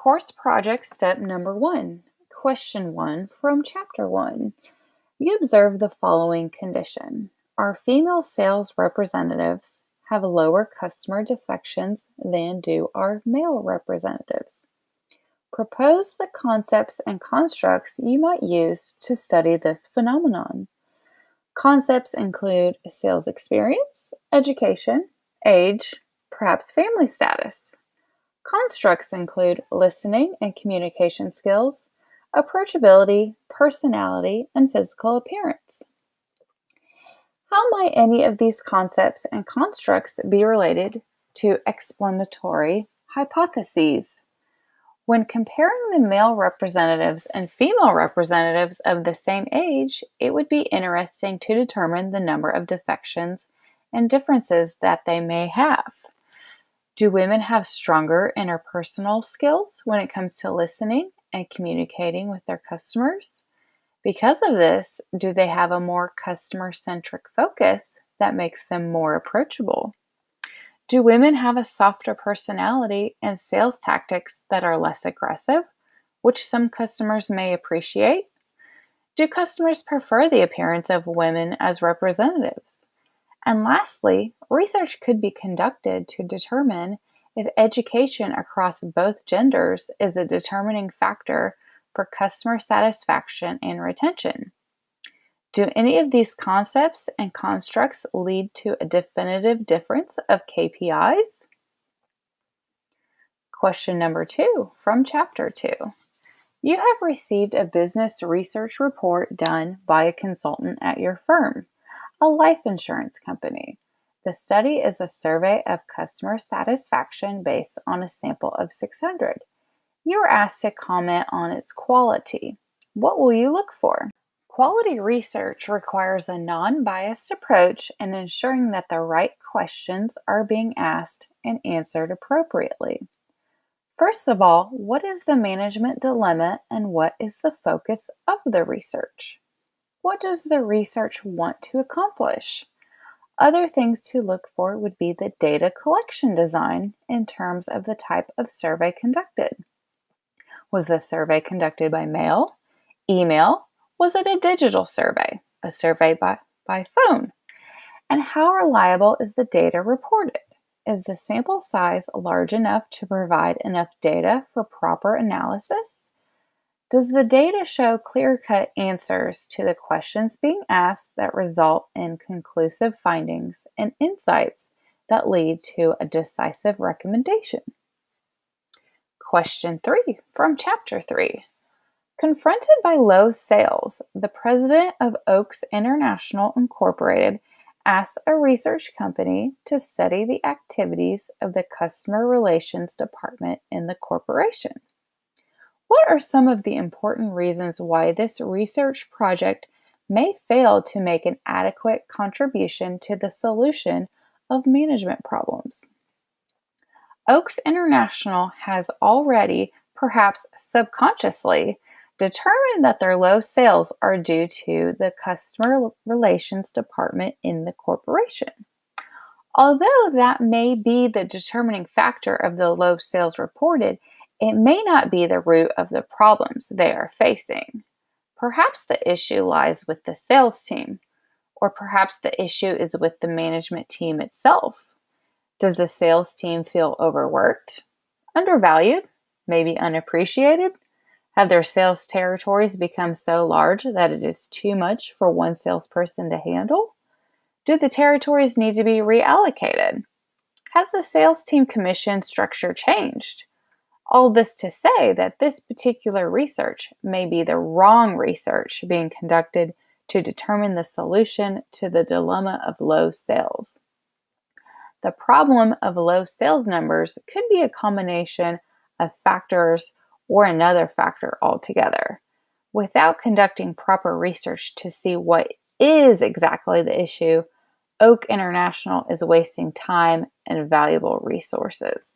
Course project step number one. Question one from chapter one. You observe the following condition. Our female sales representatives have lower customer defections than do our male representatives. Propose the concepts and constructs you might use to study this phenomenon. Concepts include sales experience, education, age, perhaps family status. Constructs include listening and communication skills, approachability, personality, and physical appearance. How might any of these concepts and constructs be related to explanatory hypotheses? When comparing the male representatives and female representatives of the same age, it would be interesting to determine the number of defections and differences that they may have. Do women have stronger interpersonal skills when it comes to listening and communicating with their customers? Because of this, do they have a more customer centric focus that makes them more approachable? Do women have a softer personality and sales tactics that are less aggressive, which some customers may appreciate? Do customers prefer the appearance of women as representatives? And lastly, research could be conducted to determine if education across both genders is a determining factor for customer satisfaction and retention. Do any of these concepts and constructs lead to a definitive difference of KPIs? Question number two from chapter two. You have received a business research report done by a consultant at your firm, a life insurance company. The study is a survey of customer satisfaction based on a sample of 600. You are asked to comment on its quality. What will you look for? Quality research requires a non biased approach in ensuring that the right questions are being asked and answered appropriately. First of all, what is the management dilemma and what is the focus of the research? What does the research want to accomplish? Other things to look for would be the data collection design in terms of the type of survey conducted. Was the survey conducted by mail, email, was it a digital survey, a survey by, by phone? And how reliable is the data reported? Is the sample size large enough to provide enough data for proper analysis? Does the data show clear cut answers to the questions being asked that result in conclusive findings and insights that lead to a decisive recommendation? Question three from chapter three Confronted by low sales, the president of Oaks International Incorporated asked a research company to study the activities of the customer relations department in the corporation. What are some of the important reasons why this research project may fail to make an adequate contribution to the solution of management problems? Oaks International has already, perhaps subconsciously, determined that their low sales are due to the customer relations department in the corporation. Although that may be the determining factor of the low sales reported, it may not be the root of the problems they are facing. Perhaps the issue lies with the sales team, or perhaps the issue is with the management team itself. Does the sales team feel overworked, undervalued, maybe unappreciated? Have their sales territories become so large that it is too much for one salesperson to handle? Do the territories need to be reallocated? Has the sales team commission structure changed? All this to say that this particular research may be the wrong research being conducted to determine the solution to the dilemma of low sales. The problem of low sales numbers could be a combination of factors or another factor altogether without conducting proper research to see what is exactly the issue, Oak International is wasting time and valuable resources.